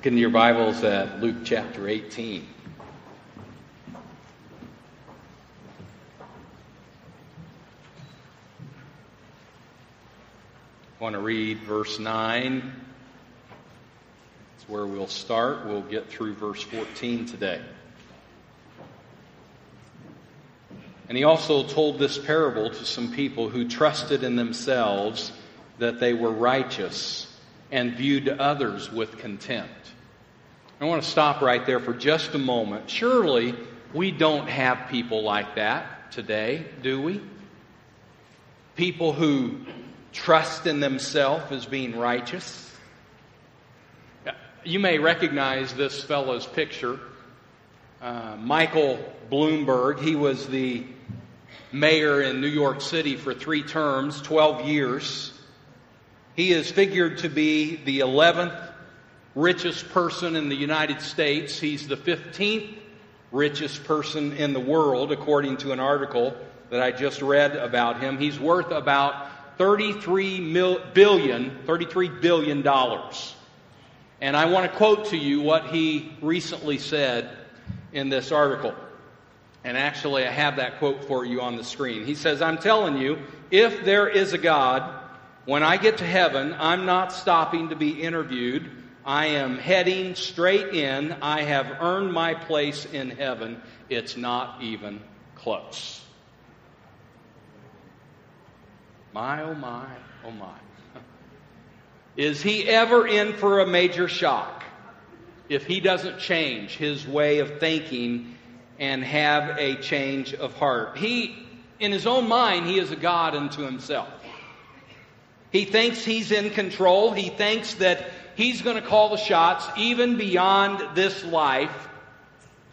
Look in your Bibles at Luke chapter 18. I want to read verse 9. It's where we'll start. We'll get through verse 14 today. And he also told this parable to some people who trusted in themselves that they were righteous and viewed others with contempt. I want to stop right there for just a moment. Surely we don't have people like that today, do we? People who trust in themselves as being righteous. You may recognize this fellow's picture. Uh, Michael Bloomberg, he was the mayor in New York City for three terms, 12 years. He is figured to be the 11th richest person in the United States. He's the 15th richest person in the world, according to an article that I just read about him. He's worth about 33 mil, billion, 33 billion dollars. And I want to quote to you what he recently said in this article. And actually, I have that quote for you on the screen. He says, I'm telling you, if there is a God, when I get to heaven, I'm not stopping to be interviewed. I am heading straight in. I have earned my place in heaven. It's not even close. My, oh my, oh my. Is he ever in for a major shock if he doesn't change his way of thinking and have a change of heart? He, in his own mind, he is a God unto himself. He thinks he's in control. He thinks that he's going to call the shots even beyond this life.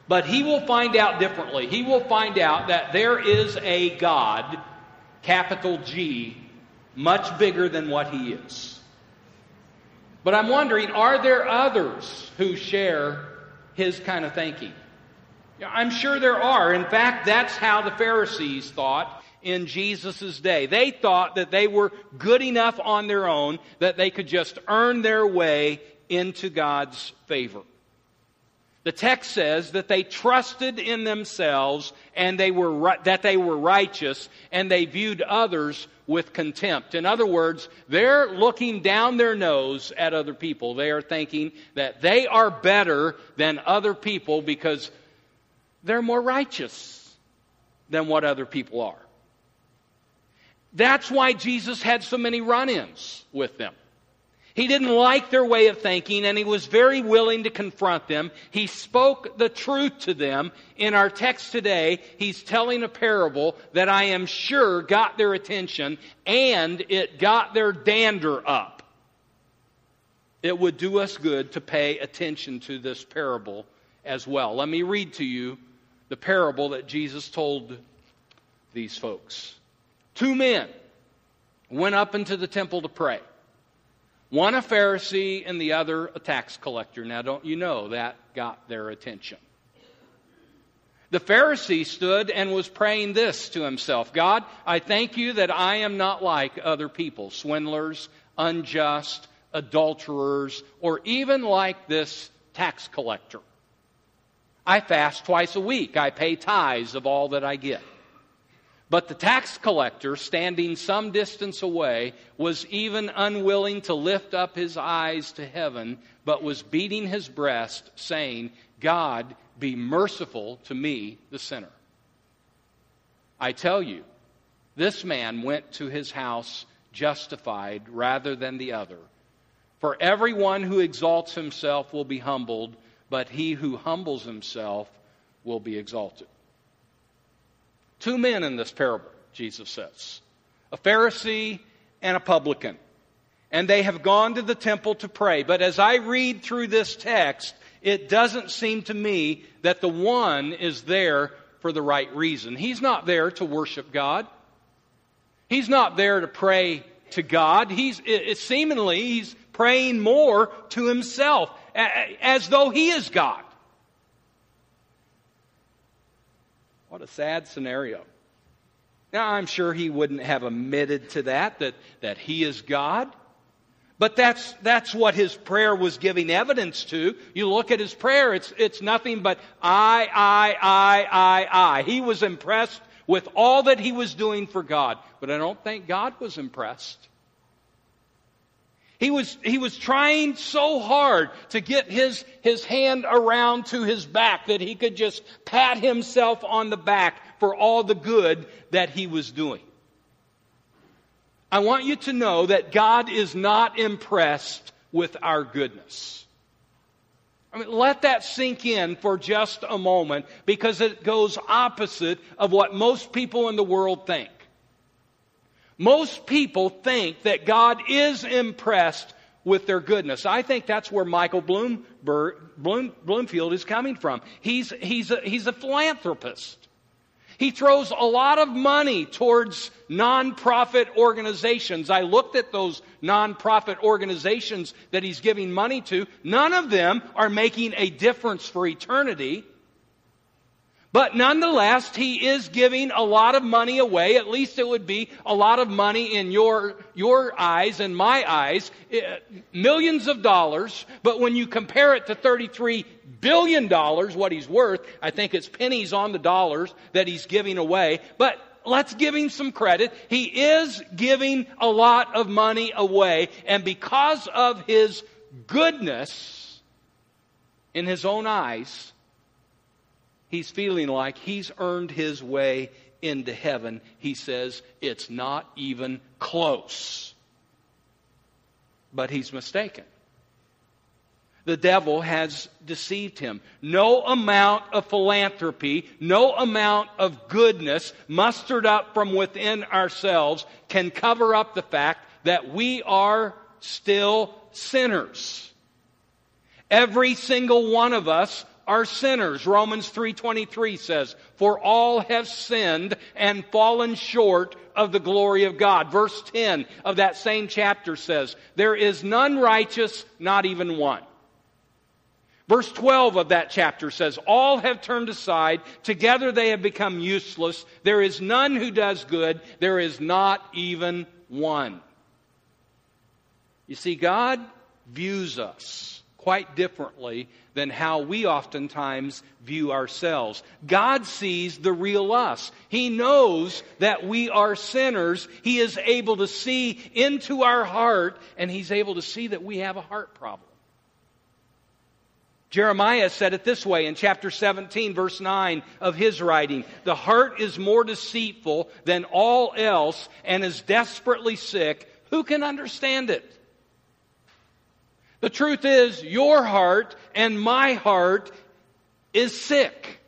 But he will find out differently. He will find out that there is a God, capital G, much bigger than what he is. But I'm wondering, are there others who share his kind of thinking? I'm sure there are. In fact, that's how the Pharisees thought in Jesus' day. They thought that they were good enough on their own that they could just earn their way into God's favor. The text says that they trusted in themselves and they were that they were righteous and they viewed others with contempt. In other words, they're looking down their nose at other people. They are thinking that they are better than other people because they're more righteous than what other people are. That's why Jesus had so many run ins with them. He didn't like their way of thinking and he was very willing to confront them. He spoke the truth to them. In our text today, he's telling a parable that I am sure got their attention and it got their dander up. It would do us good to pay attention to this parable as well. Let me read to you the parable that Jesus told these folks. Two men went up into the temple to pray. One a Pharisee and the other a tax collector. Now, don't you know that got their attention? The Pharisee stood and was praying this to himself God, I thank you that I am not like other people, swindlers, unjust, adulterers, or even like this tax collector. I fast twice a week. I pay tithes of all that I get. But the tax collector, standing some distance away, was even unwilling to lift up his eyes to heaven, but was beating his breast, saying, God, be merciful to me, the sinner. I tell you, this man went to his house justified rather than the other. For everyone who exalts himself will be humbled, but he who humbles himself will be exalted. Two men in this parable, Jesus says a Pharisee and a publican. And they have gone to the temple to pray. But as I read through this text, it doesn't seem to me that the one is there for the right reason. He's not there to worship God. He's not there to pray to God. He's it, seemingly he's praying more to himself as though he is God. What a sad scenario. Now, I'm sure he wouldn't have admitted to that, that, that he is God. But that's, that's what his prayer was giving evidence to. You look at his prayer, it's, it's nothing but I, I, I, I, I. He was impressed with all that he was doing for God. But I don't think God was impressed. He was, he was trying so hard to get his, his hand around to his back that he could just pat himself on the back for all the good that he was doing. I want you to know that God is not impressed with our goodness. I mean, let that sink in for just a moment because it goes opposite of what most people in the world think. Most people think that God is impressed with their goodness. I think that's where Michael Bloomberg, Bloom, Bloomfield is coming from. He's, he's, a, he's a philanthropist. He throws a lot of money towards nonprofit organizations. I looked at those nonprofit organizations that he's giving money to. None of them are making a difference for eternity. But nonetheless, he is giving a lot of money away. At least it would be a lot of money in your, your eyes and my eyes. Eh, millions of dollars. But when you compare it to 33 billion dollars, what he's worth, I think it's pennies on the dollars that he's giving away. But let's give him some credit. He is giving a lot of money away. And because of his goodness in his own eyes, he's feeling like he's earned his way into heaven. He says it's not even close. But he's mistaken. The devil has deceived him. No amount of philanthropy, no amount of goodness mustered up from within ourselves can cover up the fact that we are still sinners. Every single one of us are sinners. Romans 3:23 says, "For all have sinned and fallen short of the glory of God." Verse 10 of that same chapter says, "There is none righteous, not even one." Verse 12 of that chapter says, All have turned aside. Together they have become useless. There is none who does good. There is not even one. You see, God views us quite differently than how we oftentimes view ourselves. God sees the real us. He knows that we are sinners. He is able to see into our heart, and He's able to see that we have a heart problem. Jeremiah said it this way in chapter 17, verse 9 of his writing The heart is more deceitful than all else and is desperately sick. Who can understand it? The truth is, your heart and my heart is sick.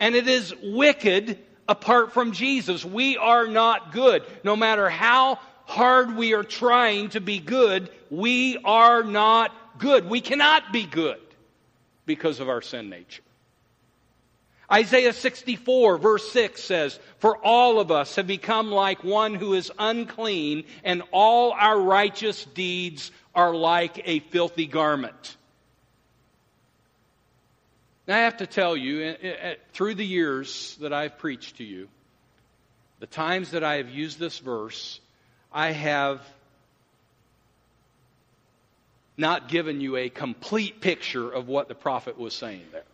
And it is wicked apart from Jesus. We are not good. No matter how hard we are trying to be good, we are not good. We cannot be good because of our sin nature. Isaiah 64 verse 6 says, For all of us have become like one who is unclean, and all our righteous deeds are like a filthy garment. Now, I have to tell you, eh, eh, eh, through the years that I've preached to you, the times that I have used this verse, I have not given you a complete picture of what the prophet was saying there.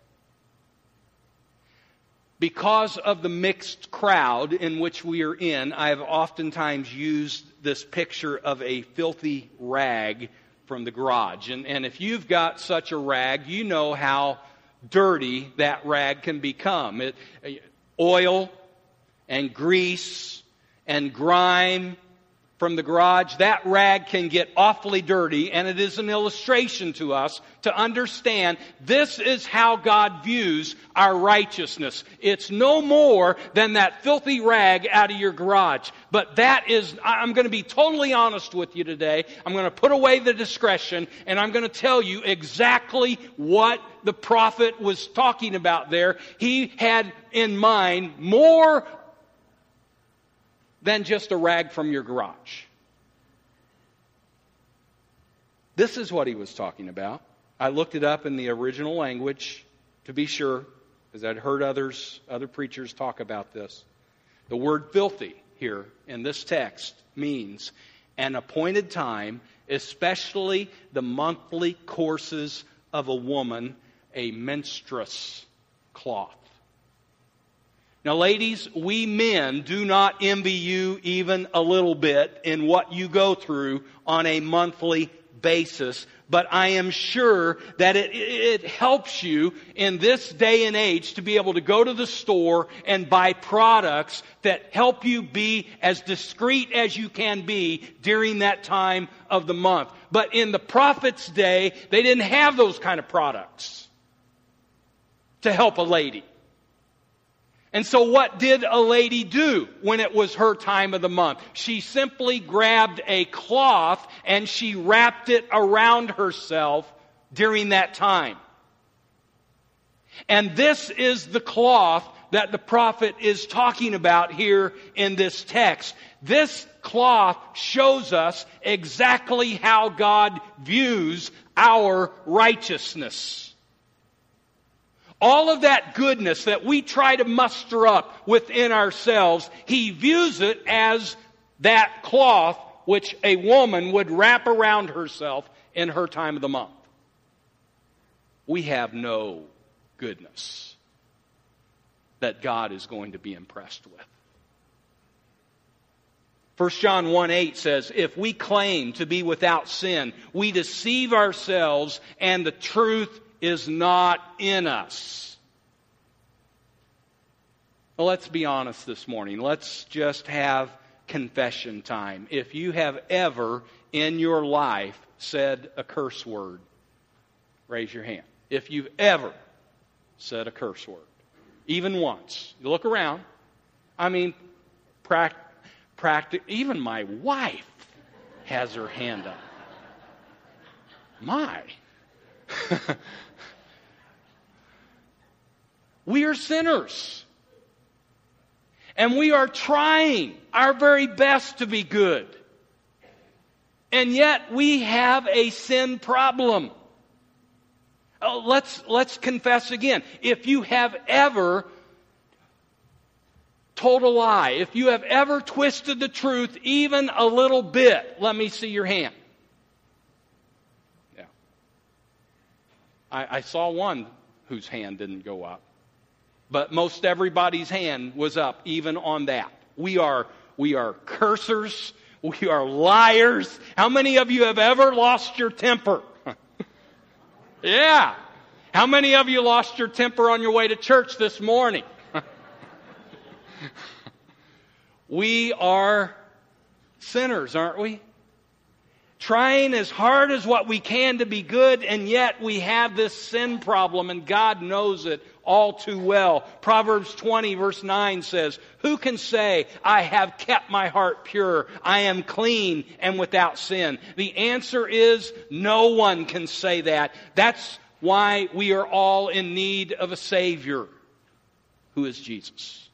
Because of the mixed crowd in which we are in, I have oftentimes used this picture of a filthy rag from the garage. And, and if you've got such a rag, you know how dirty that rag can become. It, oil and grease and grime from the garage, that rag can get awfully dirty, and it is an illustration to us to understand this is how God views our righteousness. It's no more than that filthy rag out of your garage. But that is, I'm going to be totally honest with you today. I'm going to put away the discretion, and I'm going to tell you exactly what the prophet was talking about there. He had in mind more than just a rag from your garage. This is what he was talking about. I looked it up in the original language to be sure, because I'd heard others, other preachers talk about this. The word filthy here in this text means an appointed time especially the monthly courses of a woman, a menstruous cloth. Now, ladies, we men do not envy you even a little bit in what you go through on a monthly basis, but I am sure that it, it, helps you in this day and age to be able to go to the store and buy products that help you be as discreet as you can be during that time of the month. But in the prophet's day, they didn't have those kind of products to help a lady. And so what did a lady do when it was her time of the month? She simply grabbed a cloth and she wrapped it around herself during that time. And this is the cloth that the prophet is talking about here in this text. This cloth shows us exactly how God views our righteousness all of that goodness that we try to muster up within ourselves, he views it as that cloth which a woman would wrap around herself in her time of the month. We have no goodness that God is going to be impressed with. 1 John 1 8 says, If we claim to be without sin, we deceive ourselves and the truth is not in us. Well, let's be honest this morning. Let's just have confession time. If you have ever in your life said a curse word, raise your hand. If you've ever said a curse word, even once, you look around. I mean, practic- even my wife has her hand up. My. We are sinners. And we are trying our very best to be good. And yet we have a sin problem. Oh, let's, let's confess again. If you have ever told a lie, if you have ever twisted the truth even a little bit, let me see your hand. I, I saw one whose hand didn't go up but most everybody's hand was up even on that. We are, we are cursers. We are liars. How many of you have ever lost your temper? yeah. How many of you lost your temper on your way to church this morning? we are sinners, aren't we? Trying as hard as what we can to be good, and yet we have this sin problem, and God knows it all too well. Proverbs 20 verse 9 says, Who can say, I have kept my heart pure, I am clean and without sin? The answer is, no one can say that. That's why we are all in need of a Savior, who is Jesus.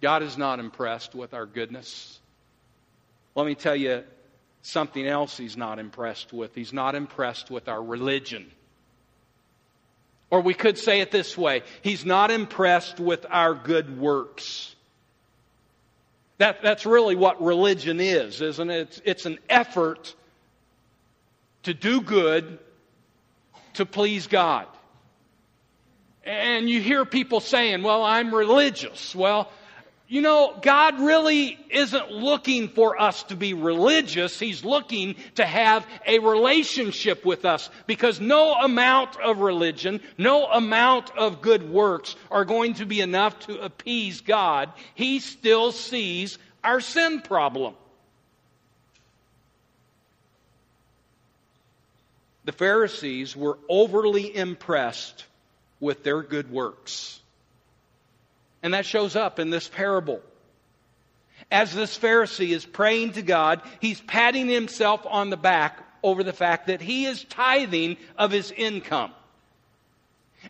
God is not impressed with our goodness. Let me tell you something else He's not impressed with. He's not impressed with our religion. Or we could say it this way He's not impressed with our good works. That, that's really what religion is, isn't it? It's, it's an effort to do good to please God. And you hear people saying, well, I'm religious. Well, you know, God really isn't looking for us to be religious. He's looking to have a relationship with us because no amount of religion, no amount of good works are going to be enough to appease God. He still sees our sin problem. The Pharisees were overly impressed with their good works. And that shows up in this parable. As this Pharisee is praying to God, he's patting himself on the back over the fact that he is tithing of his income.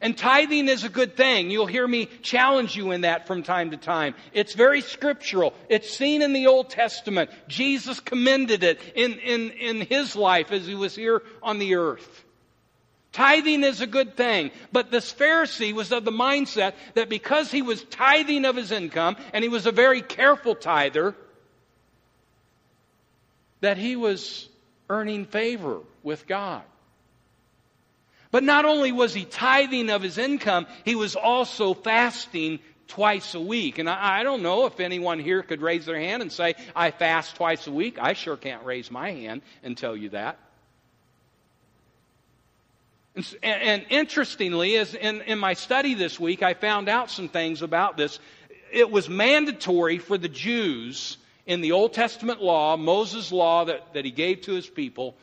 And tithing is a good thing. You'll hear me challenge you in that from time to time. It's very scriptural. It's seen in the Old Testament. Jesus commended it in, in, in his life as he was here on the earth. Tithing is a good thing. But this Pharisee was of the mindset that because he was tithing of his income, and he was a very careful tither, that he was earning favor with God. But not only was he tithing of his income, he was also fasting twice a week. And I, I, don't know if anyone here could raise their hand and say, I fast twice a week. I sure can't raise my hand and tell you that. And, and interestingly, as in, in my study this week, I found out some things about this. It was mandatory for the Jews in the Old Testament law, Moses' law that, that he gave to his people,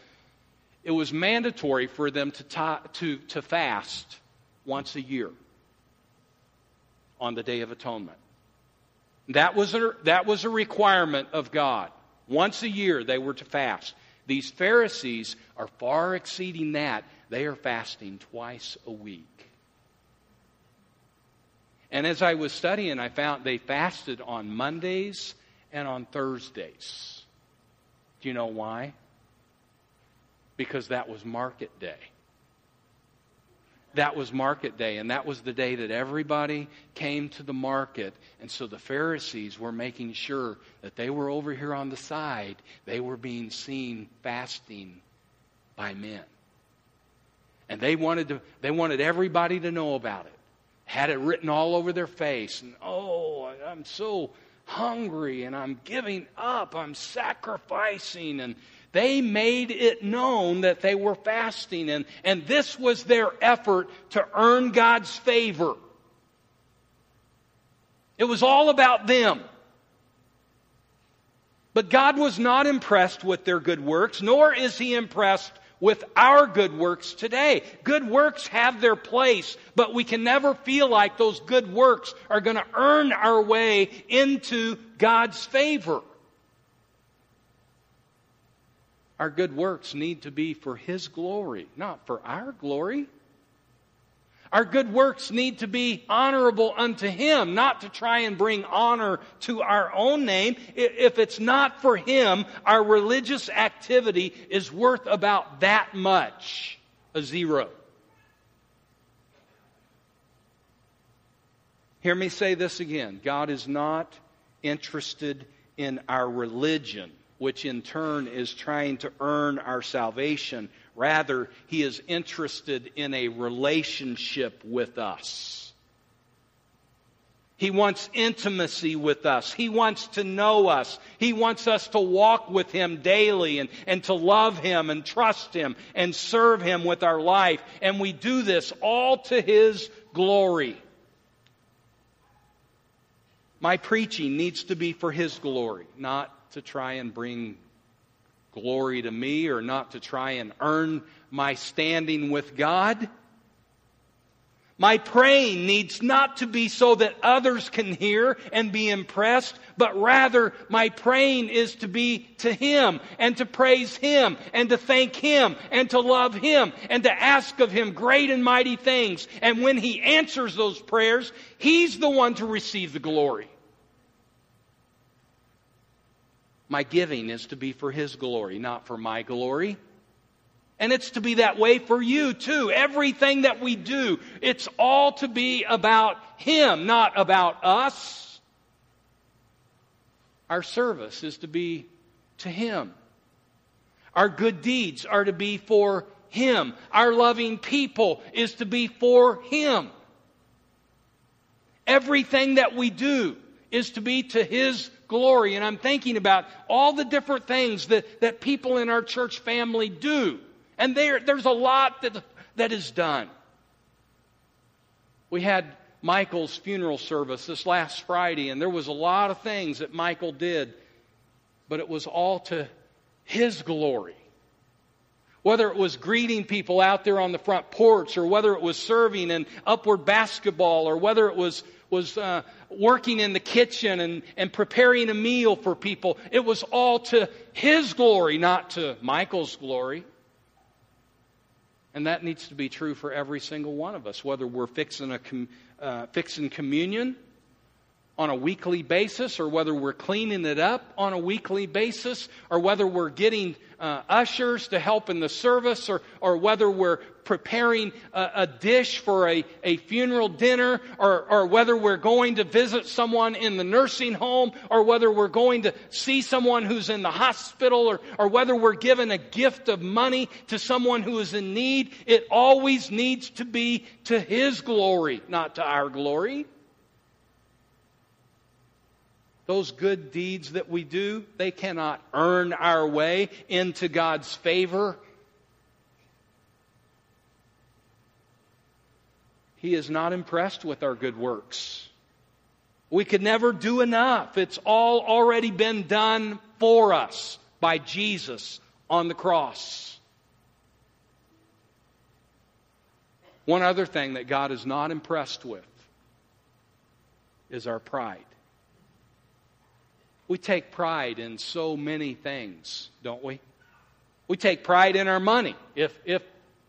it was mandatory for them to, to, to fast once a year on the Day of Atonement. That was, a, that was a requirement of God. Once a year they were to fast. These Pharisees are far exceeding that. They are fasting twice a week. And as I was studying, I found they fasted on Mondays and on Thursdays. Do you know why? Because that was market day. That was market day, and that was the day that everybody came to the market. And so the Pharisees were making sure that they were over here on the side. They were being seen fasting by men. And they wanted, to, they wanted everybody to know about it. Had it written all over their face. And, oh, I'm so hungry and I'm giving up, I'm sacrificing. And they made it known that they were fasting. And, and this was their effort to earn God's favor. It was all about them. But God was not impressed with their good works, nor is He impressed with our good works today. Good works have their place, but we can never feel like those good works are going to earn our way into God's favor. Our good works need to be for His glory, not for our glory. Our good works need to be honorable unto Him, not to try and bring honor to our own name. If it's not for Him, our religious activity is worth about that much a zero. Hear me say this again God is not interested in our religion, which in turn is trying to earn our salvation. Rather, he is interested in a relationship with us. He wants intimacy with us. He wants to know us. He wants us to walk with Him daily and, and to love Him and trust Him and serve Him with our life. And we do this all to His glory. My preaching needs to be for His glory, not to try and bring glory to me or not to try and earn my standing with God. My praying needs not to be so that others can hear and be impressed, but rather my praying is to be to Him and to praise Him and to thank Him and to love Him and to ask of Him great and mighty things. And when He answers those prayers, He's the one to receive the glory. My giving is to be for His glory, not for my glory. And it's to be that way for you too. Everything that we do, it's all to be about Him, not about us. Our service is to be to Him. Our good deeds are to be for Him. Our loving people is to be for Him. Everything that we do is to be to His glory. And I'm thinking about all the different things that, that people in our church family do. And there, there's a lot that, that is done. We had Michael's funeral service this last Friday, and there was a lot of things that Michael did, but it was all to his glory. Whether it was greeting people out there on the front porch, or whether it was serving in upward basketball, or whether it was was uh, working in the kitchen and, and preparing a meal for people. It was all to his glory, not to Michael's glory. And that needs to be true for every single one of us, whether we're fixing, a com, uh, fixing communion on a weekly basis, or whether we're cleaning it up on a weekly basis, or whether we're getting uh, ushers to help in the service, or, or whether we're preparing a, a dish for a, a funeral dinner, or, or whether we're going to visit someone in the nursing home, or whether we're going to see someone who's in the hospital, or, or whether we're giving a gift of money to someone who is in need, it always needs to be to His glory, not to our glory. Those good deeds that we do, they cannot earn our way into God's favor. He is not impressed with our good works. We could never do enough. It's all already been done for us by Jesus on the cross. One other thing that God is not impressed with is our pride. We take pride in so many things, don't we? We take pride in our money. If, if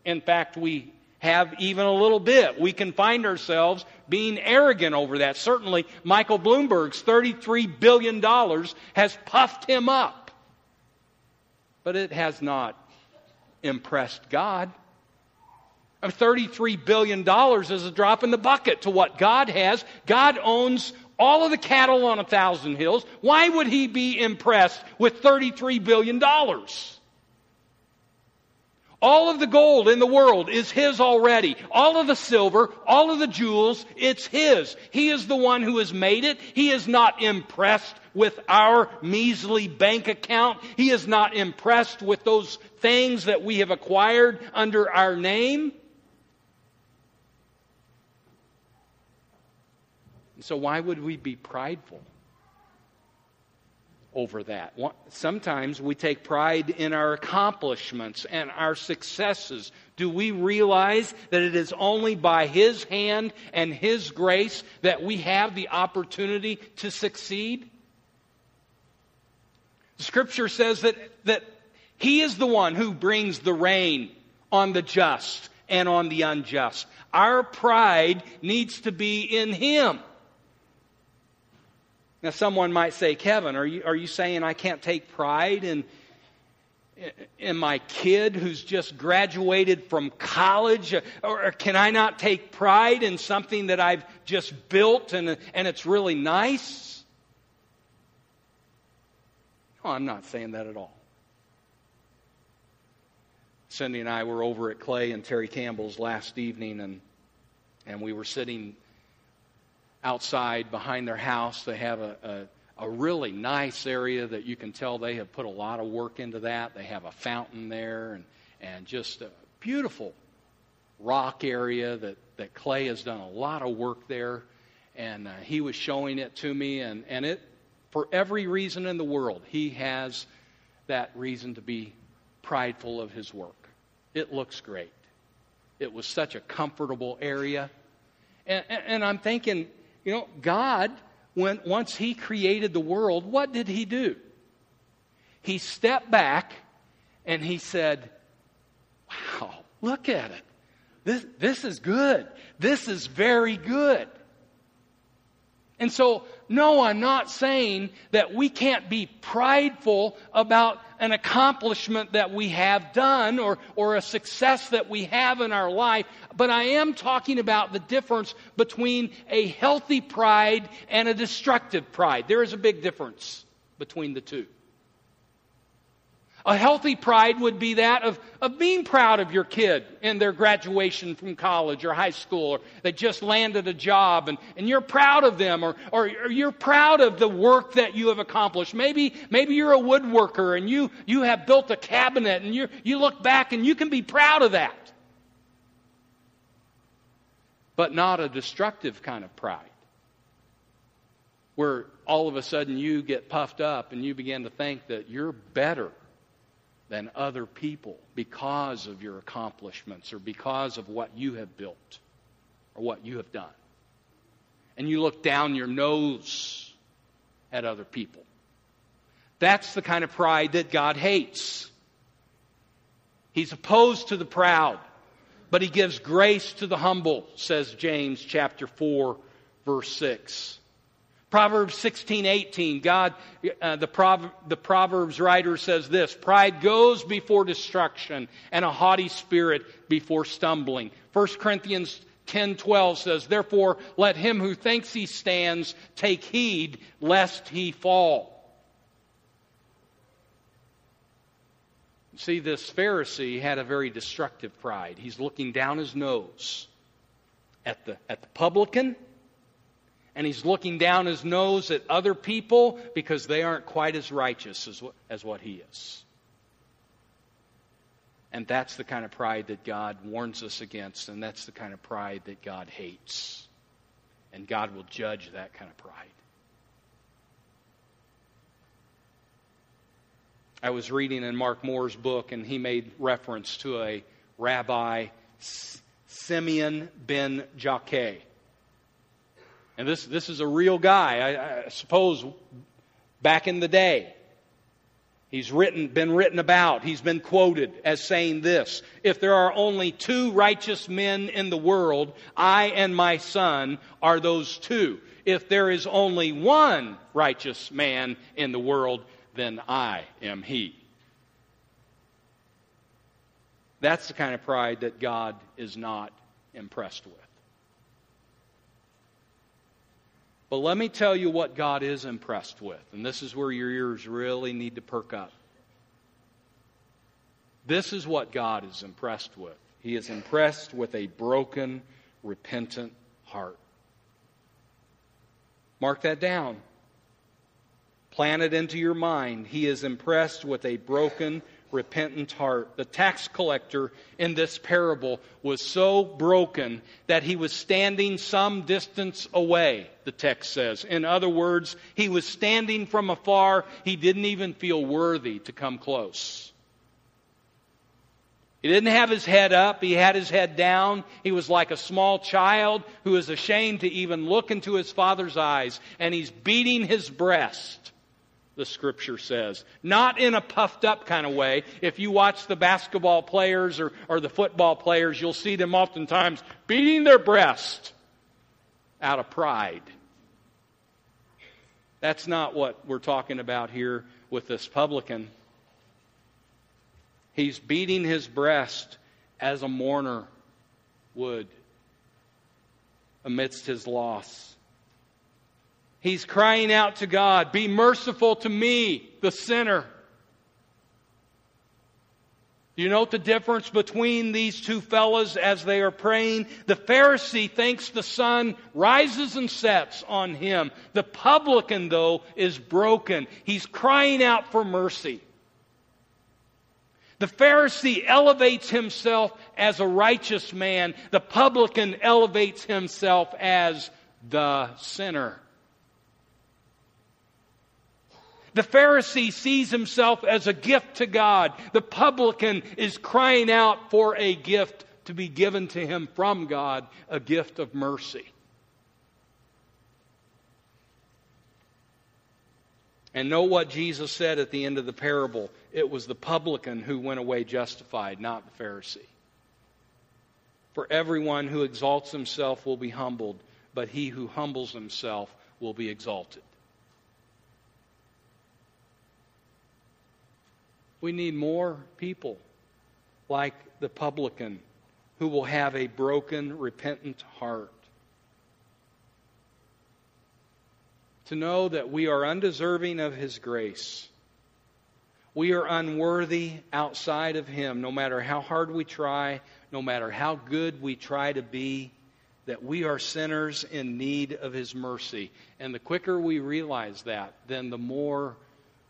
in fact we have even a little bit, we can find ourselves being arrogant over that. Certainly, Michael Bloomberg's $33 billion has puffed him up. But it has not impressed God. $33 billion is a drop in the bucket to what God has. God owns all of the cattle on a thousand hills, why would he be impressed with $33 billion? All of the gold in the world is his already. All of the silver, all of the jewels, it's his. He is the one who has made it. He is not impressed with our measly bank account. He is not impressed with those things that we have acquired under our name. So, why would we be prideful over that? Sometimes we take pride in our accomplishments and our successes. Do we realize that it is only by His hand and His grace that we have the opportunity to succeed? Scripture says that, that He is the one who brings the rain on the just and on the unjust. Our pride needs to be in Him. Now, someone might say, Kevin, are you, are you saying I can't take pride in, in my kid who's just graduated from college? Or can I not take pride in something that I've just built and, and it's really nice? No, I'm not saying that at all. Cindy and I were over at Clay and Terry Campbell's last evening, and, and we were sitting outside behind their house. They have a, a, a, really nice area that you can tell they have put a lot of work into that. They have a fountain there and, and just a beautiful rock area that, that Clay has done a lot of work there. And uh, he was showing it to me, and, and it, for every reason in the world, he has that reason to be prideful of his work. It looks great. It was such a comfortable area. And, and, and I'm thinking, you know, God, when, once He created the world, what did He do? He stepped back and He said, Wow, look at it. This, this is good. This is very good. And so, no, I'm not saying that we can't be prideful about an accomplishment that we have done or, or a success that we have in our life, but I am talking about the difference between a healthy pride and a destructive pride. There is a big difference between the two. A healthy pride would be that of, of being proud of your kid in their graduation from college or high school, or they just landed a job and, and you're proud of them, or, or, or you're proud of the work that you have accomplished. Maybe, maybe you're a woodworker and you, you have built a cabinet and you, you look back and you can be proud of that. But not a destructive kind of pride. Where all of a sudden you get puffed up and you begin to think that you're better than other people because of your accomplishments or because of what you have built or what you have done. And you look down your nose at other people. That's the kind of pride that God hates. He's opposed to the proud, but he gives grace to the humble, says James chapter 4 verse 6. Proverbs 16, 18, God, uh, the, Prov- the Proverbs writer says this, pride goes before destruction and a haughty spirit before stumbling. 1 Corinthians 10, 12 says, therefore let him who thinks he stands take heed lest he fall. See, this Pharisee had a very destructive pride. He's looking down his nose at the, at the publican and he's looking down his nose at other people because they aren't quite as righteous as what, as what he is. And that's the kind of pride that God warns us against, and that's the kind of pride that God hates. And God will judge that kind of pride. I was reading in Mark Moore's book, and he made reference to a rabbi, Simeon ben Joachim. And this, this is a real guy, I, I suppose, back in the day. He's written, been written about. He's been quoted as saying this If there are only two righteous men in the world, I and my son are those two. If there is only one righteous man in the world, then I am he. That's the kind of pride that God is not impressed with. But let me tell you what God is impressed with. And this is where your ears really need to perk up. This is what God is impressed with. He is impressed with a broken, repentant heart. Mark that down. Plant it into your mind. He is impressed with a broken, repentant heart. The tax collector in this parable was so broken that he was standing some distance away, the text says. In other words, he was standing from afar. He didn't even feel worthy to come close. He didn't have his head up. He had his head down. He was like a small child who is ashamed to even look into his father's eyes, and he's beating his breast the scripture says. Not in a puffed up kind of way. If you watch the basketball players or, or the football players, you'll see them oftentimes beating their breast out of pride. That's not what we're talking about here with this publican. He's beating his breast as a mourner would amidst his loss. He's crying out to God, Be merciful to me, the sinner. You note the difference between these two fellows as they are praying? The Pharisee thinks the sun rises and sets on him. The publican, though, is broken. He's crying out for mercy. The Pharisee elevates himself as a righteous man. The publican elevates himself as the sinner. The Pharisee sees himself as a gift to God. The publican is crying out for a gift to be given to him from God, a gift of mercy. And know what Jesus said at the end of the parable. It was the publican who went away justified, not the Pharisee. For everyone who exalts himself will be humbled, but he who humbles himself will be exalted. We need more people like the publican who will have a broken, repentant heart. To know that we are undeserving of His grace. We are unworthy outside of Him, no matter how hard we try, no matter how good we try to be, that we are sinners in need of His mercy. And the quicker we realize that, then the more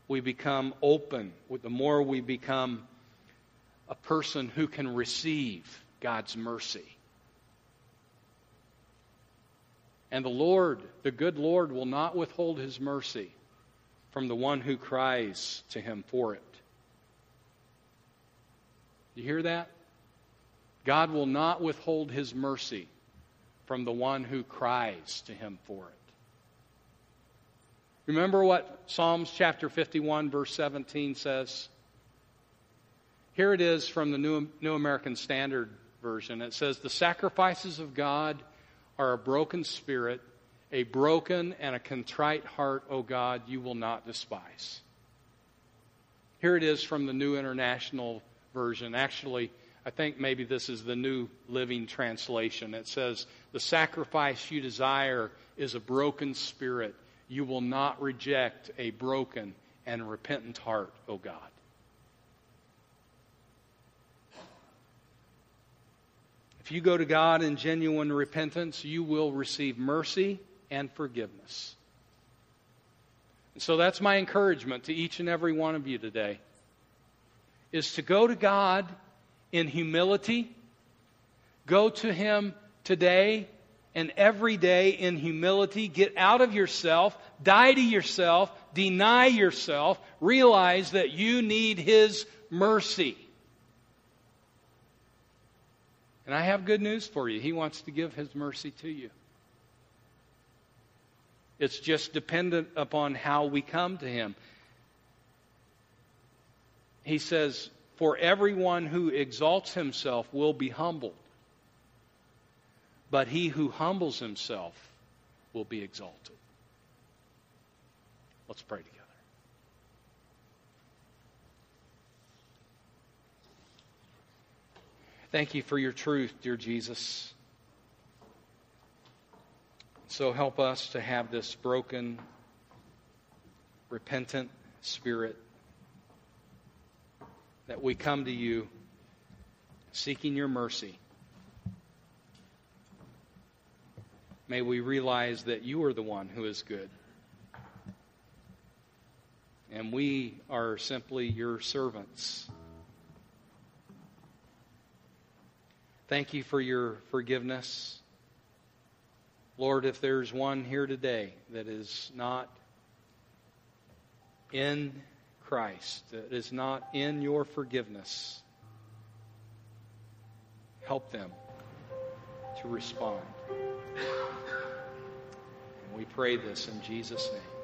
we become open, the more we become a person who can receive God's mercy. And the Lord, the good Lord, will not withhold his mercy from the one who cries to him for it. You hear that? God will not withhold his mercy from the one who cries to him for it. Remember what Psalms chapter 51, verse 17 says? Here it is from the New, New American Standard Version. It says, The sacrifices of God are a broken spirit A broken and a contrite heart, O God, you will not despise. Here it is from the New International Version. Actually, I think maybe this is the New Living Translation. It says, The sacrifice you desire is a broken spirit. You will not reject a broken and repentant heart, O God. If you go to God in genuine repentance, you will receive mercy and forgiveness. And so that's my encouragement to each and every one of you today is to go to God in humility. Go to Him today and every day in humility. Get out of yourself, die to yourself, deny yourself, realize that you need His mercy. And I have good news for you. He wants to give His mercy to you. It's just dependent upon how we come to Him. He says, For everyone who exalts himself will be humbled, but he who humbles himself will be exalted. Let's pray together. Thank you for your truth, dear Jesus. So help us to have this broken, repentant spirit that we come to you seeking your mercy. May we realize that you are the one who is good. And we are simply your servants. Thank you for your forgiveness. Lord, if there's one here today that is not in Christ, that is not in your forgiveness, help them to respond. And we pray this in Jesus' name.